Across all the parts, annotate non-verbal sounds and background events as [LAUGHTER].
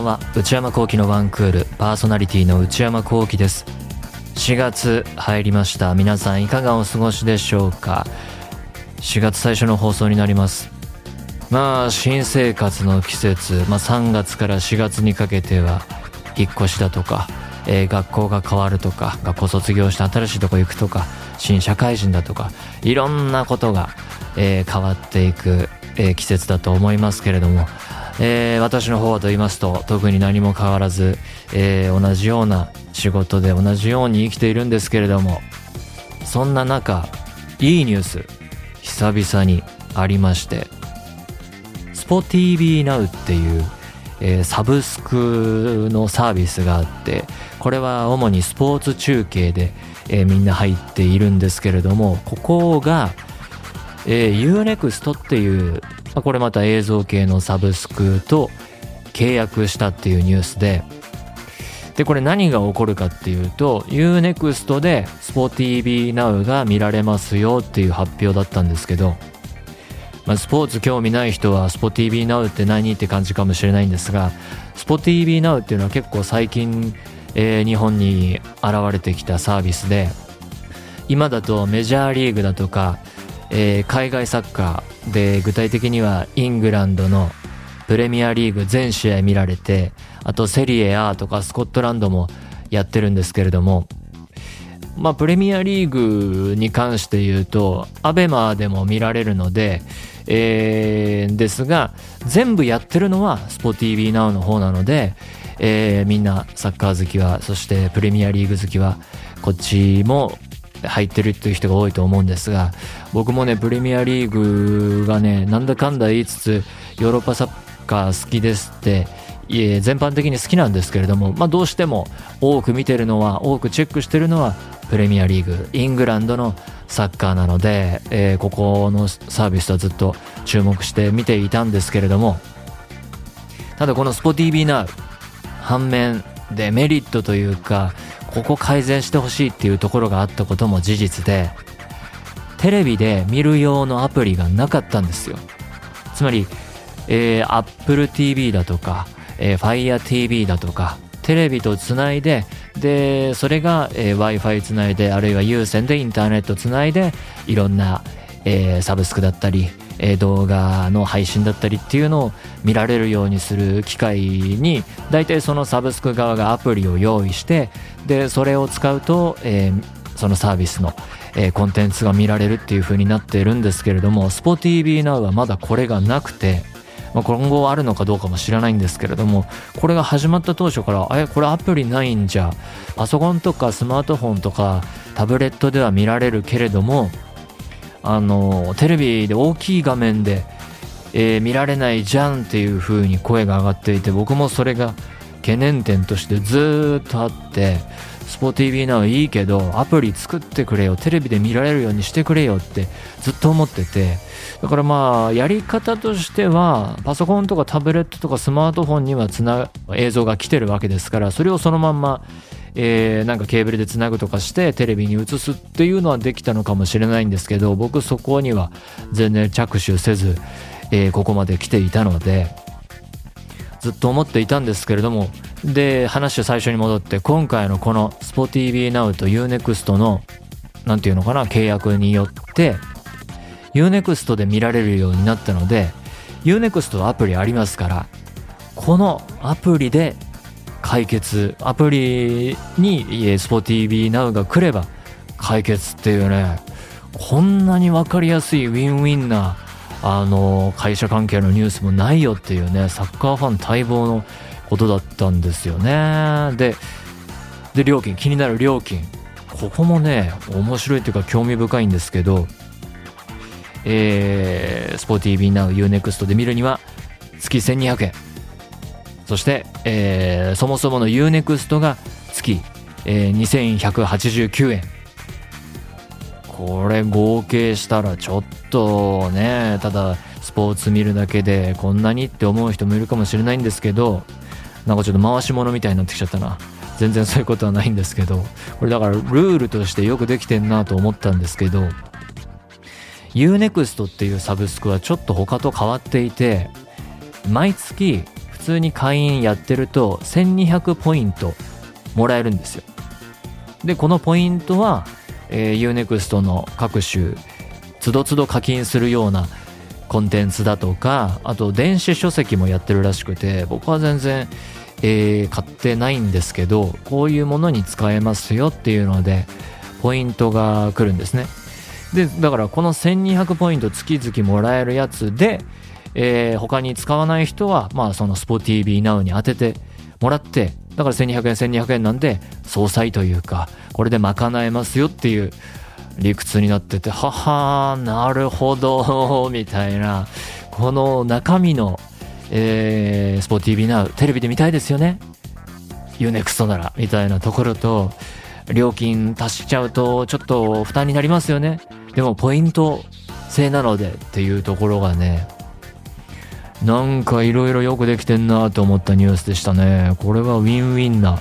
んは。内山幸輝のワンクールパーソナリティの内山幸輝です。4月入りました。皆さんいかがお過ごしでしょうか？4月最初の放送になります。まあ新生活の季節、まあ、3月から4月にかけては引っ越しだとか、えー、学校が変わるとか学校卒業して新しいとこ行くとか新社会人だとかいろんなことが、えー、変わっていく、えー、季節だと思いますけれどもえー、私の方はと言いますと特に何も変わらず、えー、同じような仕事で同じように生きているんですけれどもそんな中いいニュース久々にありまして SPOTV Now っていう、えー、サブスクのサービスがあってこれは主にスポーツ中継で、えー、みんな入っているんですけれどもここが、えー、UNEXT っていうまあ、これまた映像系のサブスクと契約したっていうニュースで、で、これ何が起こるかっていうと、UNEXT で SPOTV Now が見られますよっていう発表だったんですけど、まあ、スポーツ興味ない人は SPOTV Now って何って感じかもしれないんですが、SPOTV Now っていうのは結構最近、えー、日本に現れてきたサービスで、今だとメジャーリーグだとか、えー、海外サッカーで具体的にはイングランドのプレミアリーグ全試合見られてあとセリエ A とかスコットランドもやってるんですけれどもまあプレミアリーグに関して言うとアベマでも見られるので、えー、ですが全部やってるのは SPOTV Now の方なので、えー、みんなサッカー好きはそしてプレミアリーグ好きはこっちも入ってるっていう人が多いと思うんですが僕もねプレミアリーグがねなんだかんだ言いつつヨーロッパサッカー好きですっていえ全般的に好きなんですけれども、まあ、どうしても多く見てるのは多くチェックしてるのはプレミアリーグイングランドのサッカーなので、えー、ここのサービスはずっと注目して見ていたんですけれどもただこの SPOTV Now 反面デメリットというかここ改善してほしいっていうところがあったことも事実でテレビで見る用のアプリがなかったんですよ。つまり、えー、Apple TV だとか、えー、Fire TV だとかテレビとつないででそれが、えー、Wi-Fi つないであるいは有線でインターネットつないでいろんな、えー、サブスクだったりえ動画の配信だったりっていうのを見られるようにする機会に大体そのサブスク側がアプリを用意してでそれを使うと、え、そのサービスの、え、コンテンツが見られるっていう風になってるんですけれども SPOTV Now はまだこれがなくてまあ、今後あるのかどうかも知らないんですけれどもこれが始まった当初からえこれアプリないんじゃ。パソコンとかスマートフォンとかタブレットでは見られるけれどもあのテレビで大きい画面で、えー、見られないじゃんっていう風に声が上がっていて僕もそれが懸念点としてずっとあってスポ TV なはいいけどアプリ作ってくれよテレビで見られるようにしてくれよってずっと思っててだからまあやり方としてはパソコンとかタブレットとかスマートフォンにはつな映像が来てるわけですからそれをそのまんまえー、なんかケーブルでつなぐとかしてテレビに映すっていうのはできたのかもしれないんですけど僕そこには全然着手せず、えー、ここまで来ていたのでずっと思っていたんですけれどもで話を最初に戻って今回のこの SPOTVNOW と UNEXT の何て言うのかな契約によって UNEXT で見られるようになったので UNEXT はアプリありますからこのアプリで解決アプリに SPOTV Now が来れば解決っていうねこんなに分かりやすいウィンウィンなあの会社関係のニュースもないよっていうねサッカーファン待望のことだったんですよね。でで料金気になる料金。ここもね面白いというか興味深いんですけどえー、SPOTV Now UNEXT で見るには月1200円。そして、えー、そもそもの UNEXT が月、えー、2189円。これ合計したらちょっとねただスポーツ見るだけでこんなにって思う人もいるかもしれないんですけどなんかちょっと回し物みたいになってきちゃったな。全然そういうことはないんですけどこれだからルールとしてよくできてんなと思ったんですけど UNEXT っていうサブスクはちょっと他と変わっていて毎月通に会員やってると1200ポイントもらえるんですよ。でこのポイントは、えー、UNEXT の各種つどつど課金するようなコンテンツだとかあと電子書籍もやってるらしくて僕は全然、えー、買ってないんですけどこういうものに使えますよっていうのでポイントが来るんですね。でだからこの1200ポイント月々もらえるやつで、えー、他に使わない人はまあその SpotTV Now に当ててもらってだから1200円1200円なんで総裁というかこれで賄えますよっていう理屈になっててははーなるほど [LAUGHS] みたいなこの中身の、えー、スポー TV Now テレビで見たいですよね。UNEXT ならみたいなところと料金足しちゃうとちょっと負担になりますよね。でもポイント制なのでっていうところがねなんかいろいろよくできてんなと思ったニュースでしたね。これはウィンウィンな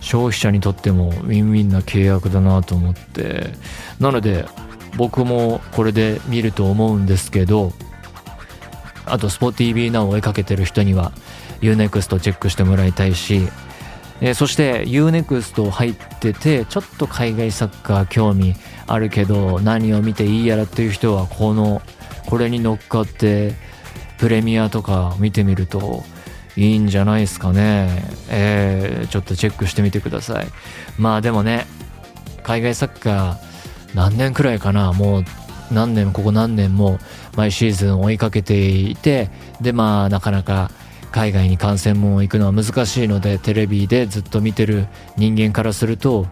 消費者にとってもウィンウィンな契約だなと思って。なので僕もこれで見ると思うんですけどあと SpotTV なを追いかけてる人には UNEXT チェックしてもらいたいしえ、そして UNEXT 入っててちょっと海外サッカー興味あるけど何を見ていいやらっていう人はこのこれに乗っかってプレミアとか見てみるといいんじゃないですかね。えー、ちょっとチェックしてみてください。まあでもね、海外サッカー何年くらいかな、もう何年、ここ何年も毎シーズン追いかけていて、でまあなかなか海外に観戦も行くのは難しいのでテレビでずっと見てる人間からすると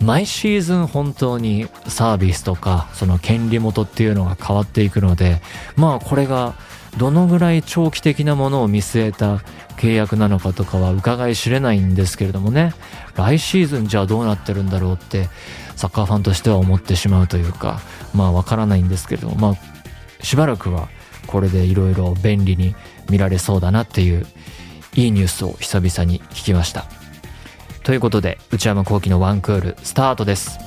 毎シーズン本当にサービスとかその権利元っていうのが変わっていくのでまあこれがどのぐらい長期的なものを見据えた契約なのかとかは伺い知れないんですけれどもね。来シーズンじゃあどうなってるんだろうってサッカーファンとしては思ってしまうというかまあわからないんですけれどもまあしばらくはこれでいろいろ便利に見られそうだなっていういいニュースを久々に聞きました。ということで内山昂輝の1クールスタートです。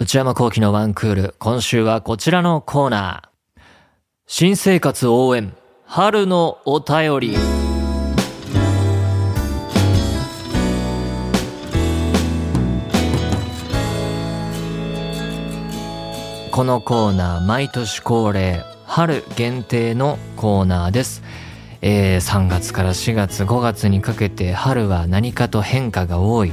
内山昂輝の1クール今週はこちらのコーナー。新生活応援春のお便り。このコーナー毎年恒例春限定のコーナーです、えー、3月から4月5月にかけて春は何かと変化が多い、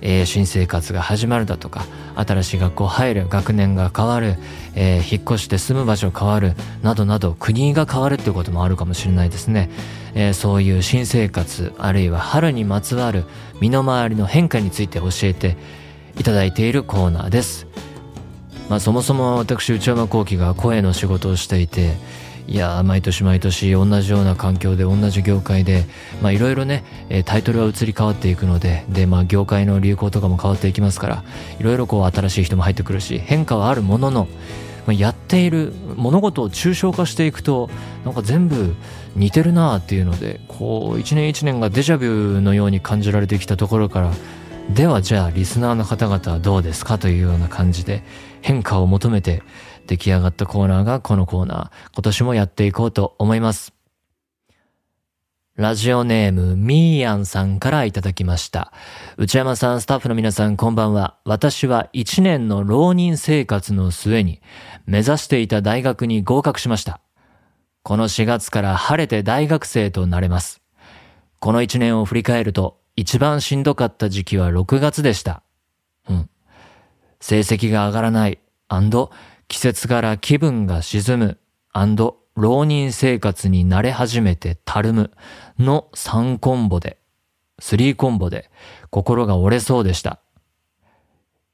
えー、新生活が始まるだとか新しい学校入る学年が変わる、えー、引っ越して住む場所変わるなどなど国が変わるっていうこともあるかもしれないですね、えー、そういう新生活あるいは春にまつわる身の回りの変化について教えていただいているコーナーです。まあ、そもそも私内山聖輝が声の仕事をしていていや毎年毎年同じような環境で同じ業界でまあいろいろねタイトルは移り変わっていくのでで、まあ、業界の流行とかも変わっていきますからいろいろこう新しい人も入ってくるし変化はあるもののまあ、やっている物事を抽象化していくとなんか全部似てるなあっていうのでこう一年一年がデジャビューのように感じられてきたところからではじゃあリスナーの方々はどうですかというような感じで変化を求めて出来上がったコーナーがこのコーナー。今年もやっていこうと思います。ラジオネーム、ミーヤンさんからいただきました。内山さん、スタッフの皆さん、こんばんは。私は1年の浪人生活の末に、目指していた大学に合格しました。この4月から晴れて大学生となれます。この1年を振り返ると、一番しんどかった時期は6月でした。うん。成績が上がらない、季節柄気分が沈む、浪人生活に慣れ始めてたるむの3コンボで、3コンボで心が折れそうでした。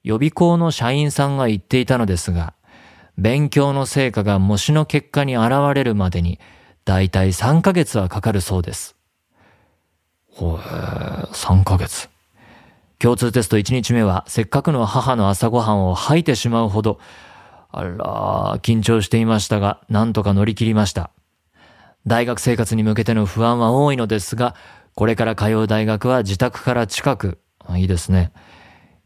予備校の社員さんが言っていたのですが、勉強の成果が模試の結果に現れるまでに、だいたい3ヶ月はかかるそうです。ほえ、3ヶ月。共通テスト1日目はせっかくの母の朝ごはんを吐いてしまうほど、あら、緊張していましたが、なんとか乗り切りました。大学生活に向けての不安は多いのですが、これから通う大学は自宅から近く、いいですね。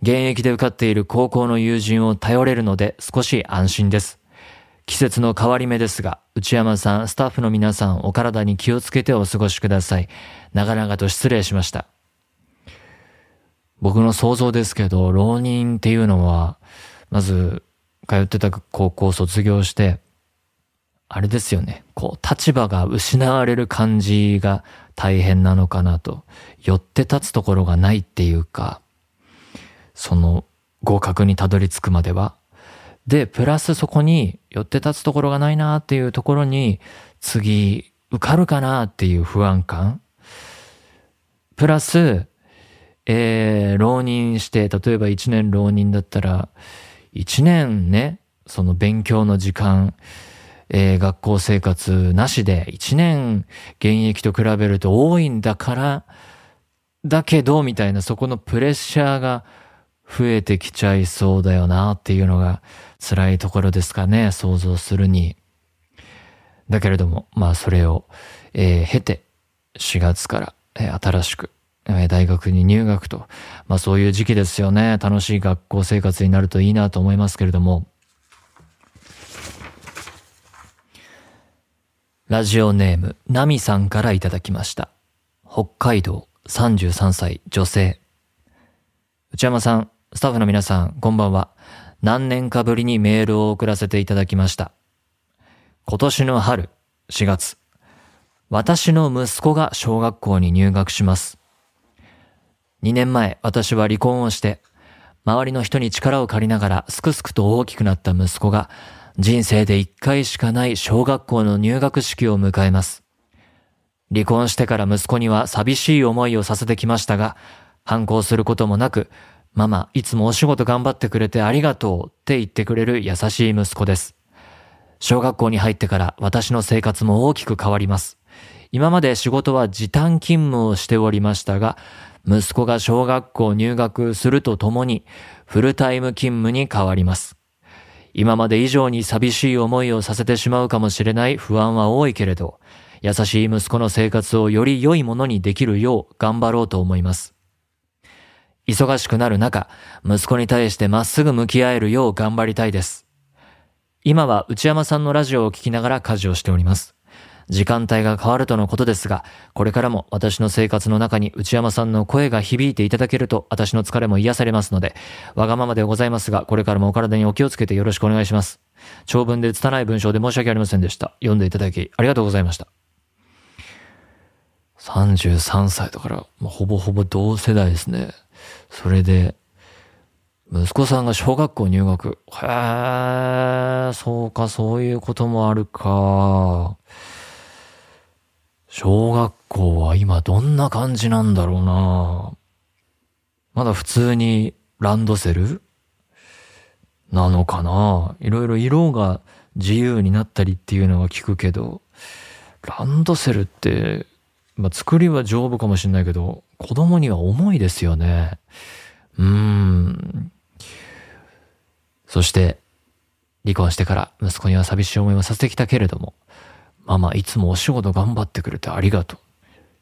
現役で受かっている高校の友人を頼れるので少し安心です。季節の変わり目ですが、内山さん、スタッフの皆さん、お体に気をつけてお過ごしください。長々と失礼しました。僕の想像ですけど、浪人っていうのは、まず、通ってた高校を卒業して、あれですよね。こう、立場が失われる感じが大変なのかなと。寄って立つところがないっていうか、その合格にたどり着くまでは。で、プラスそこに寄って立つところがないなっていうところに、次、受かるかなっていう不安感。プラス、えー、浪人して、例えば1年浪人だったら、1年ね、その勉強の時間、えー、学校生活なしで1年現役と比べると多いんだから、だけど、みたいなそこのプレッシャーが増えてきちゃいそうだよなっていうのが辛いところですかね、想像するに。だけれども、まあそれを、えー、経て4月から、えー、新しく、大学に入学と、まあそういう時期ですよね。楽しい学校生活になるといいなと思いますけれども。ラジオネーム、ナミさんからいただきました。北海道33歳女性。内山さん、スタッフの皆さん、こんばんは。何年かぶりにメールを送らせていただきました。今年の春、4月、私の息子が小学校に入学します。2年前、私は離婚をして、周りの人に力を借りながらすくすくと大きくなった息子が、人生で一回しかない小学校の入学式を迎えます。離婚してから息子には寂しい思いをさせてきましたが、反抗することもなく、ママ、いつもお仕事頑張ってくれてありがとうって言ってくれる優しい息子です。小学校に入ってから私の生活も大きく変わります。今まで仕事は時短勤務をしておりましたが、息子が小学校入学するとともに、フルタイム勤務に変わります。今まで以上に寂しい思いをさせてしまうかもしれない不安は多いけれど、優しい息子の生活をより良いものにできるよう頑張ろうと思います。忙しくなる中、息子に対してまっすぐ向き合えるよう頑張りたいです。今は内山さんのラジオを聞きながら家事をしております。時間帯が変わるとのことですが、これからも私の生活の中に内山さんの声が響いていただけると私の疲れも癒されますので、わがままでございますが、これからもお体にお気をつけてよろしくお願いします。長文で拙い文章で申し訳ありませんでした。読んでいただきありがとうございました。33歳だから、まあ、ほぼほぼ同世代ですね。それで、息子さんが小学校入学。へえ、そうか、そういうこともあるか。小学校は今どんな感じなんだろうな。まだ普通にランドセル？なのかないろいろ色が自由になったりっていうのは聞くけど、ランドセルってまあ、作りは丈夫かもしれないけど、子供には重いですよね。うーん。そして、離婚してから息子には寂しい思いをさせてきたけれども、ママいつもお仕事頑張ってくれてありがとう。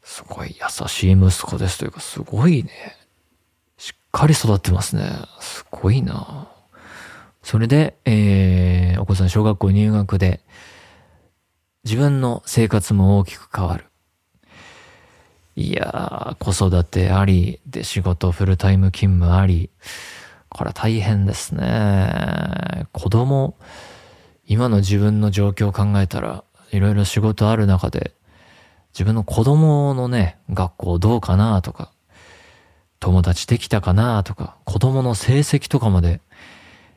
すごい優しい息子ですというか、すごいね。しっかり育ってますね。すごいな。それで、えー、お子さん小学校入学で、自分の生活も大きく変わる。いやー、子育てあり、で仕事フルタイム勤務あり、これは大変ですね。子供、今の自分の状況を考えたら、いろいろ仕事ある中で、自分の子供のね、学校どうかなとか、友達できたかなとか、子供の成績とかまで、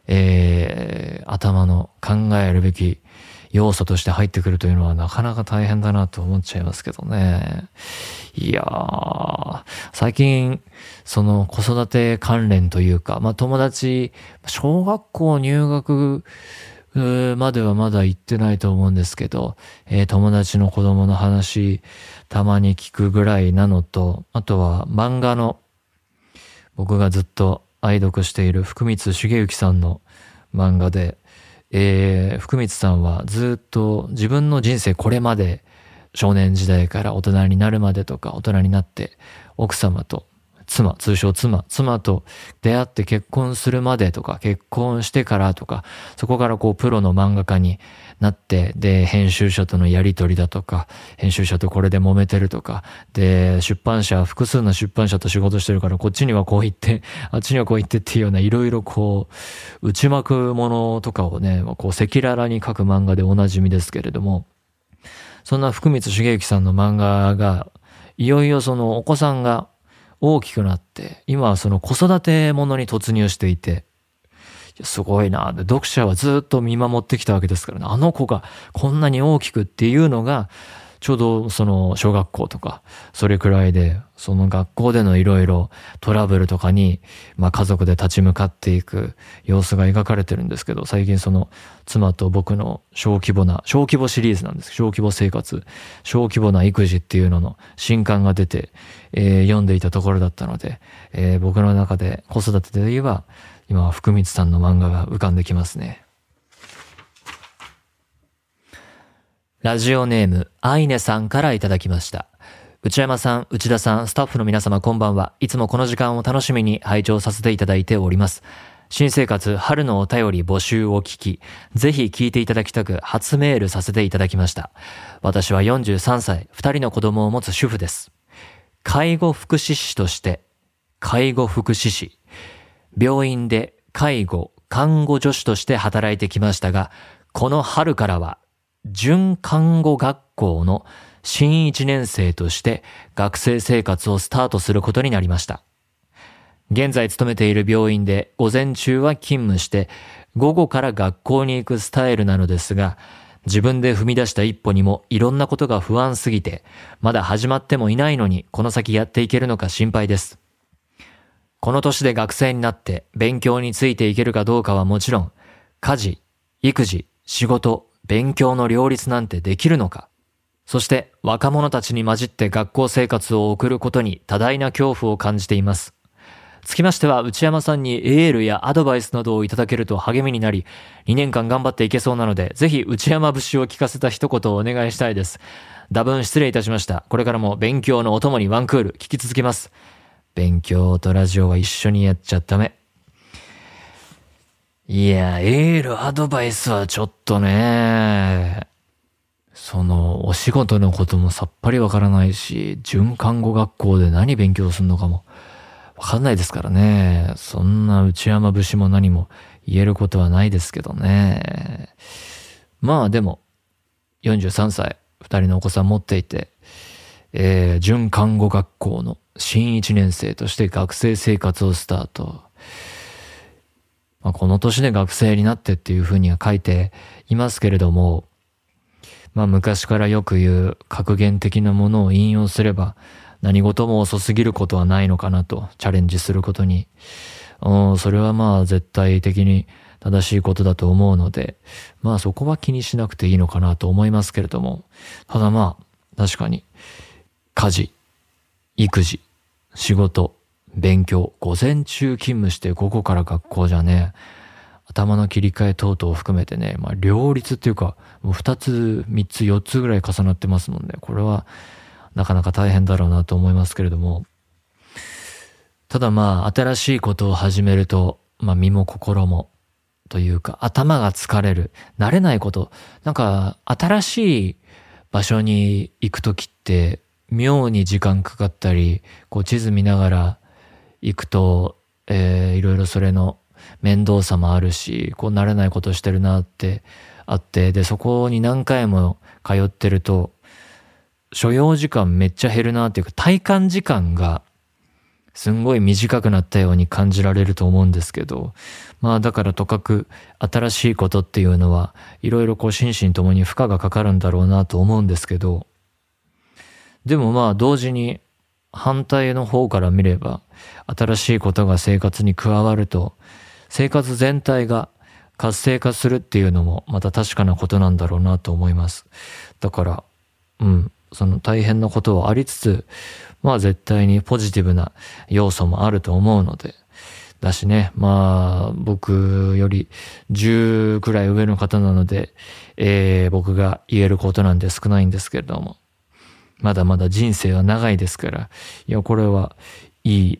えー、頭の考えるべき要素として入ってくるというのはなかなか大変だなと思っちゃいますけどね。いやー、最近、その子育て関連というか、まあ友達、小学校入学まではまだ行ってないと思うんですけど、えー、友達の子供の話、たまに聞くぐらいなのと、あとは漫画の、僕がずっと愛読している福光茂之さんの漫画で、えー、福光さんはずっと自分の人生これまで少年時代から大人になるまでとか大人になって奥様と妻、通称妻、妻と出会って結婚するまでとか、結婚してからとか、そこからこうプロの漫画家になって、で、編集者とのやりとりだとか、編集者とこれで揉めてるとか、で、出版社、複数の出版社と仕事してるから、こっちにはこう言って、[LAUGHS] あっちにはこう言ってっていうような、いろいろこう、内幕ものとかをね、こう、赤裸々に書く漫画でおなじみですけれども、そんな福光茂之さんの漫画が、いよいよそのお子さんが大きくなって、今はその子育てものに突入していて、すごいな。読者はずっと見守ってきたわけですからね。あの子がこんなに大きくっていうのが、ちょうどその小学校とか、それくらいで、その学校でのいろいろトラブルとかに、まあ家族で立ち向かっていく様子が描かれてるんですけど、最近その妻と僕の小規模な、小規模シリーズなんです。小規模生活、小規模な育児っていうのの新刊が出て、えー、読んでいたところだったので、えー、僕の中で子育てで言えば、今は福光さんの漫画が浮かんできますね。ラジオネーム、アイネさんからいただきました。内山さん、内田さん、スタッフの皆様こんばんは。いつもこの時間を楽しみに拝聴させていただいております。新生活春のお便り募集を聞き、ぜひ聞いていただきたく初メールさせていただきました。私は43歳、2人の子供を持つ主婦です。介護福祉士として、介護福祉士、病院で介護、看護助手として働いてきましたが、この春からは、準看護学校の新1年生として学生生活をスタートすることになりました。現在勤めている病院で午前中は勤務して午後から学校に行くスタイルなのですが、自分で踏み出した一歩にもいろんなことが不安すぎて、まだ始まってもいないのにこの先やっていけるのか心配です。この年で学生になって勉強についていけるかどうかはもちろん、家事、育児、仕事、勉強の両立なんてできるのか？そして若者たちに混じって学校生活を送ることに多大な恐怖を感じています。つきましては内山さんにエールやアドバイスなどをいただけると励みになり、2年間頑張っていけそうなので、ぜひ内山節を聞かせた一言をお願いしたいです。多分失礼いたしました。これからも勉強のお供にワンクール聞き続けます。勉強とラジオは一緒にやっちゃダメ。いや、エール、アドバイスはちょっとね、その、お仕事のこともさっぱりわからないし、準看護学校で何勉強するのかもわかんないですからね。そんな内山節も何も言えることはないですけどね。まあでも、43歳、2人のお子さん持っていて、えー、準看護学校の新1年生として学生生活をスタート。まあ、この年で学生になってっていうふうには書いていますけれども、まあ昔からよく言う格言的なものを引用すれば何事も遅すぎることはないのかなとチャレンジすることに。それはまあ絶対的に正しいことだと思うので、まあそこは気にしなくていいのかなと思いますけれども、ただまあ確かに家事、育児、仕事、勉強、午前中勤務して午後から学校じゃね、頭の切り替え等々を含めてね、まあ両立っていうか、もう二つ、三つ、四つぐらい重なってますもんね。これはなかなか大変だろうなと思いますけれども。ただまあ新しいことを始めると、まあ身も心もというか頭が疲れる。慣れないこと。なんか新しい場所に行くときって妙に時間かかったり、こう地図見ながら行くと、えー、いろいろそれの面倒さもあるし、こう慣れないことしてるなってあって、で、そこに何回も通ってると、所要時間めっちゃ減るなっていうか、体感時間がすんごい短くなったように感じられると思うんですけど、まあだからとかく新しいことっていうのは、いろいろこう心身ともに負荷がかかるんだろうなと思うんですけど、でもまあ同時に反対の方から見れば、新しいことが生活に加わると、生活全体が活性化するっていうのもまた確かなことなんだろうなと思います。だから、うん、その大変なことはありつつ、まあ絶対にポジティブな要素もあると思うので、だしね、まあ僕より10くらい上の方なので、えー、僕が言えることなんて少ないんですけれども、まだまだ人生は長いですから、いや、これはいい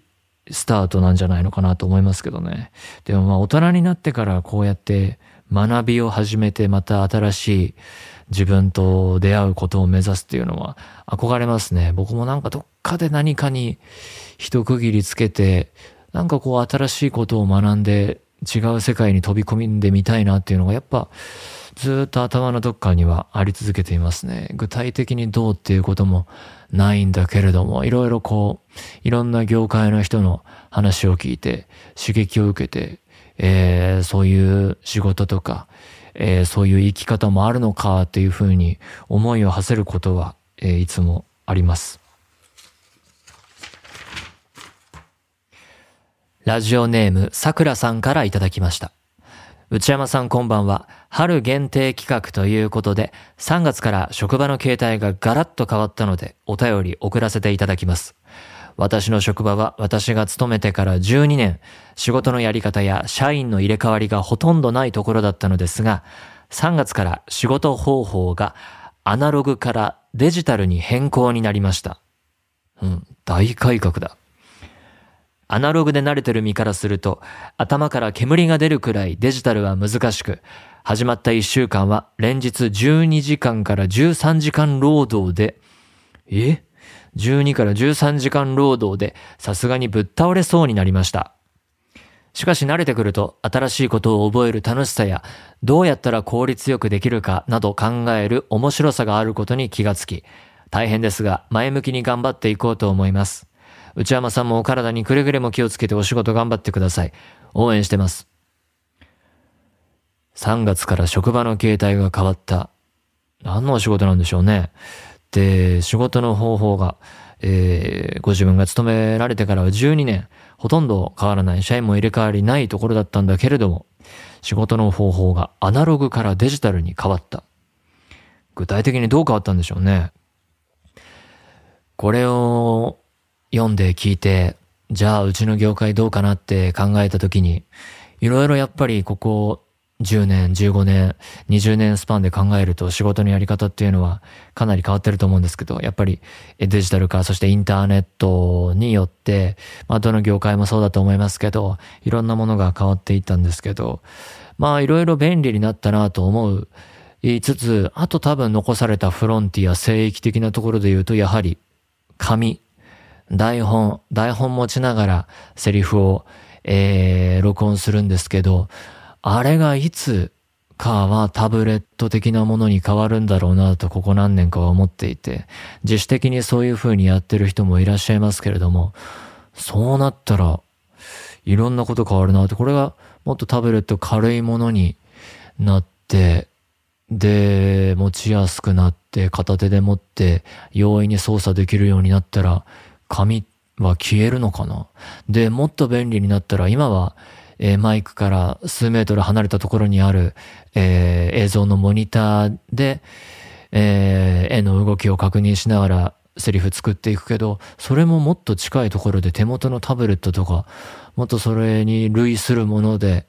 スタートなんじゃないのかなと思いますけどね。でもまあ大人になってからこうやって学びを始めてまた新しい自分と出会うことを目指すっていうのは憧れますね。僕もなんかどっかで何かに一区切りつけて、なんかこう新しいことを学んで違う世界に飛び込んでみたいなっていうのがやっぱずっと頭のどっかにはあり続けていますね。具体的にどうっていうこともないんだけれども、いろいろこう、いろんな業界の人の話を聞いて、刺激を受けて、えー、そういう仕事とか、えー、そういう生き方もあるのかっていうふうに思いを馳せることは、えー、いつもあります。ラジオネームさくらさんからいただきました。内山さんこんばんは。春限定企画ということで、3月から職場の形態がガラッと変わったので、お便り送らせていただきます。私の職場は私が勤めてから12年、仕事のやり方や社員の入れ替わりがほとんどないところだったのですが、3月から仕事方法がアナログからデジタルに変更になりました。うん、大改革だ。アナログで慣れてる身からすると、頭から煙が出るくらいデジタルは難しく、始まった1週間は連日12時間から13時間労働で、え？12から13時間労働でさすがにぶっ倒れそうになりました。しかし慣れてくると新しいことを覚える楽しさやどうやったら効率よくできるかなど考える面白さがあることに気がつき、大変ですが前向きに頑張っていこうと思います。内山さんもお体にくれぐれも気をつけてお仕事頑張ってください。応援してます。3月から職場の形態が変わった。何のお仕事なんでしょうね。で、仕事の方法が、えー、ご自分が勤められてからは12年、ほとんど変わらない、社員も入れ替わりないところだったんだけれども、仕事の方法がアナログからデジタルに変わった。具体的にどう変わったんでしょうね。これを読んで聞いて、じゃあうちの業界どうかなって考えたときに、いろいろやっぱりここ10年、15年、20年スパンで考えると仕事のやり方っていうのはかなり変わってると思うんですけど、やっぱりデジタル化、そしてインターネットによって、まあどの業界もそうだと思いますけど、いろんなものが変わっていったんですけど、まあいろいろ便利になったなと思う言いつつ、あと多分残されたフロンティア、聖域的なところで言うと、やはり紙、台本、台本持ちながらセリフを、えー、録音するんですけど、あれがいつかはタブレット的なものに変わるんだろうなとここ何年かは思っていて、自主的にそういう風にやってる人もいらっしゃいますけれども、そうなったらいろんなこと変わるなって、これがもっとタブレット軽いものになって、で、持ちやすくなって、片手で持って容易に操作できるようになったら、紙は消えるのかな。で、もっと便利になったら、今はえー、マイクから数メートル離れたところにある、えー、映像のモニターで、えー、絵の動きを確認しながらセリフ作っていくけど、それももっと近いところで手元のタブレットとか、もっとそれに類するもので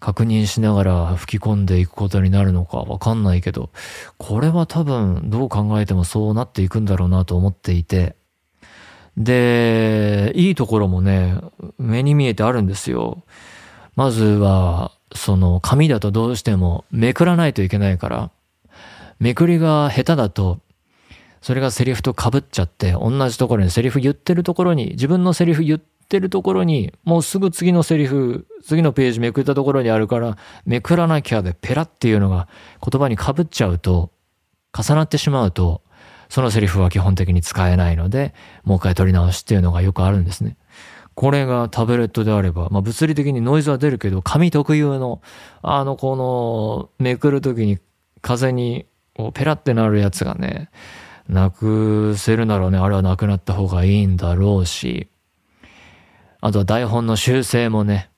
確認しながら吹き込んでいくことになるのかわかんないけど、これは多分どう考えてもそうなっていくんだろうなと思っていて、で、いいところもね、目に見えてあるんですよ。まずは、その紙だとどうしてもめくらないといけないから、めくりが下手だと、それがセリフと被っちゃって、同じところにセリフ言ってるところに、自分のセリフ言ってるところに、もうすぐ次のセリフ、次のページめくったところにあるから、めくらなきゃでペラっていうのが言葉に被っちゃうと、重なってしまうと、そのセリフは基本的に使えないので、もう一回取り直しっていうのがよくあるんですね。これがタブレットであれば、まあ物理的にノイズは出るけど、紙特有の、あの、この、めくるときに風に、ペラってなるやつがね、なくせるならね、あれはなくなった方がいいんだろうし、あとは台本の修正もね、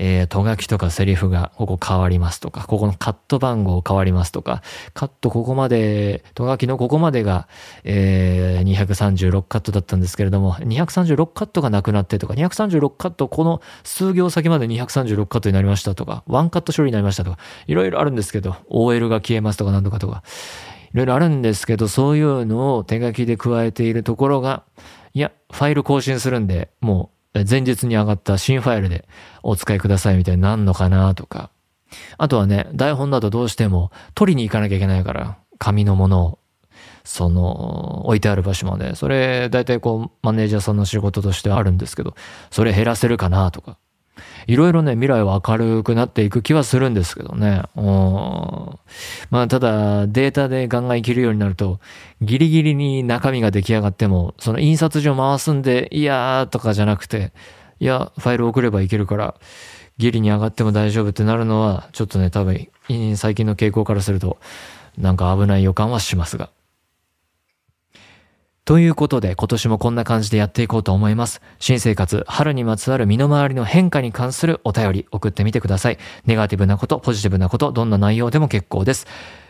えー、とがきとかセリフがここ変わりますとか、ここのカット番号変わりますとか、カットここまで、とがきのここまでが、えー、236カットだったんですけれども、236カットがなくなってとか、236カットこの数行先まで236カットになりましたとか、ワンカット処理になりましたとか、いろいろあるんですけど、OL が消えますとかなんとかとか、いろいろあるんですけど、そういうのを手書きで加えているところが、いや、ファイル更新するんで、もう前日に上がった新ファイルでお使いくださいみたいになんのかなとか。あとはね、台本だとどうしても取りに行かなきゃいけないから、紙のものを。その、置いてある場所まで。それ、大体こう、マネージャーさんの仕事としてあるんですけど、それ減らせるかなとか。いろいろね、未来は明るくなっていく気はするんですけどね。う。まあ、ただ、データでガンガンいけるようになると、ギリギリに中身が出来上がっても、その印刷所回すんで、いやーとかじゃなくて、いや、ファイル送ればいけるから、ギリに上がっても大丈夫ってなるのは、ちょっとね、多分、最近の傾向からすると、なんか危ない予感はしますが。ということで今年もこんな感じでやっていこうと思います。新生活、春にまつわる身の回りの変化に関するお便り送ってみてください。ネガティブなこと、ポジティブなこと、どんな内容でも結構です。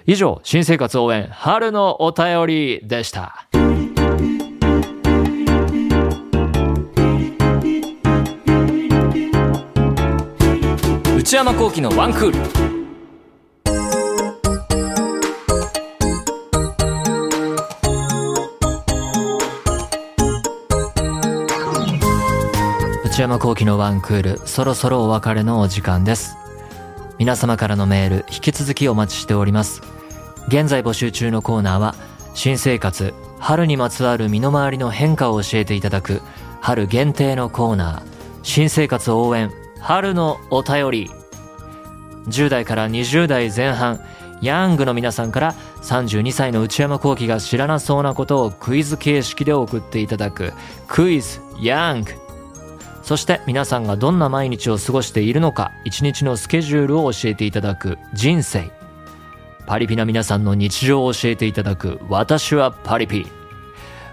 以上、新生活応援、春のお便りでした。内山幸喜のワンクール。内山幸喜のワンクール、そろそろお別れのお時間です。皆様からのメール、引き続きお待ちしております。現在募集中のコーナーは、新生活、春にまつわる身の回りの変化を教えていただく、春限定のコーナー、新生活応援、春のお便り。10代から20代前半、ヤングの皆さんから32歳の内山幸輝が知らなそうなことをクイズ形式で送っていただく、クイズヤング。そして皆さんがどんな毎日を過ごしているのか、一日のスケジュールを教えていただく人生。パリピな皆さんの日常を教えていただく私はパリピ。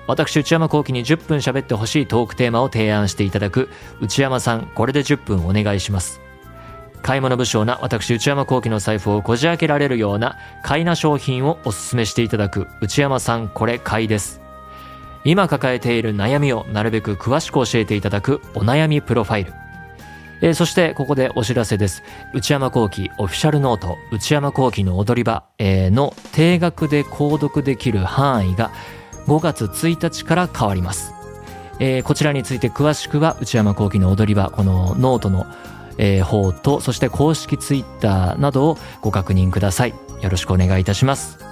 私内山幸輝に10分喋ってほしいトークテーマを提案していただく内山さん、これで10分お願いします。買い物不詳な私内山幸輝の財布をこじ開けられるような買いな商品をお勧めしていただく内山さん、これ買いです。今抱えている悩みをなるべく詳しく教えていただくお悩みプロファイル。えー、そしてここでお知らせです。内山昂輝オフィシャルノート内山昂輝の踊り場、えー、の定額で購読できる範囲が5月1日から変わります。えー、こちらについて詳しくは内山昂輝の踊り場、このノートの、えー、方と、そして公式ツイッターなどをご確認ください。よろしくお願いいたします。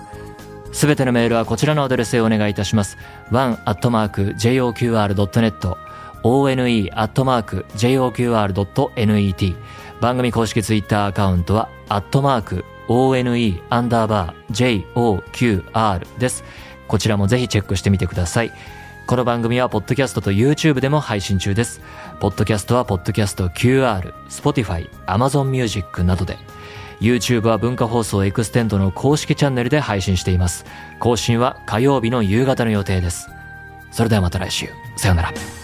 すべてのメールはこちらのアドレスへお願いいたします。one.joqr.net one.joqr.net 番組公式ツイッターアカウントは、アットマーク、one アンダーバー joqr です。こちらもぜひチェックしてみてください。この番組は、ポッドキャストと YouTube でも配信中です。ポッドキャストは、ポッドキャスト QR、Spotify、Amazon Music などで、YouTube は文化放送エクステンドの公式チャンネルで配信しています。更新は火曜日の夕方の予定です。それではまた来週。さようなら。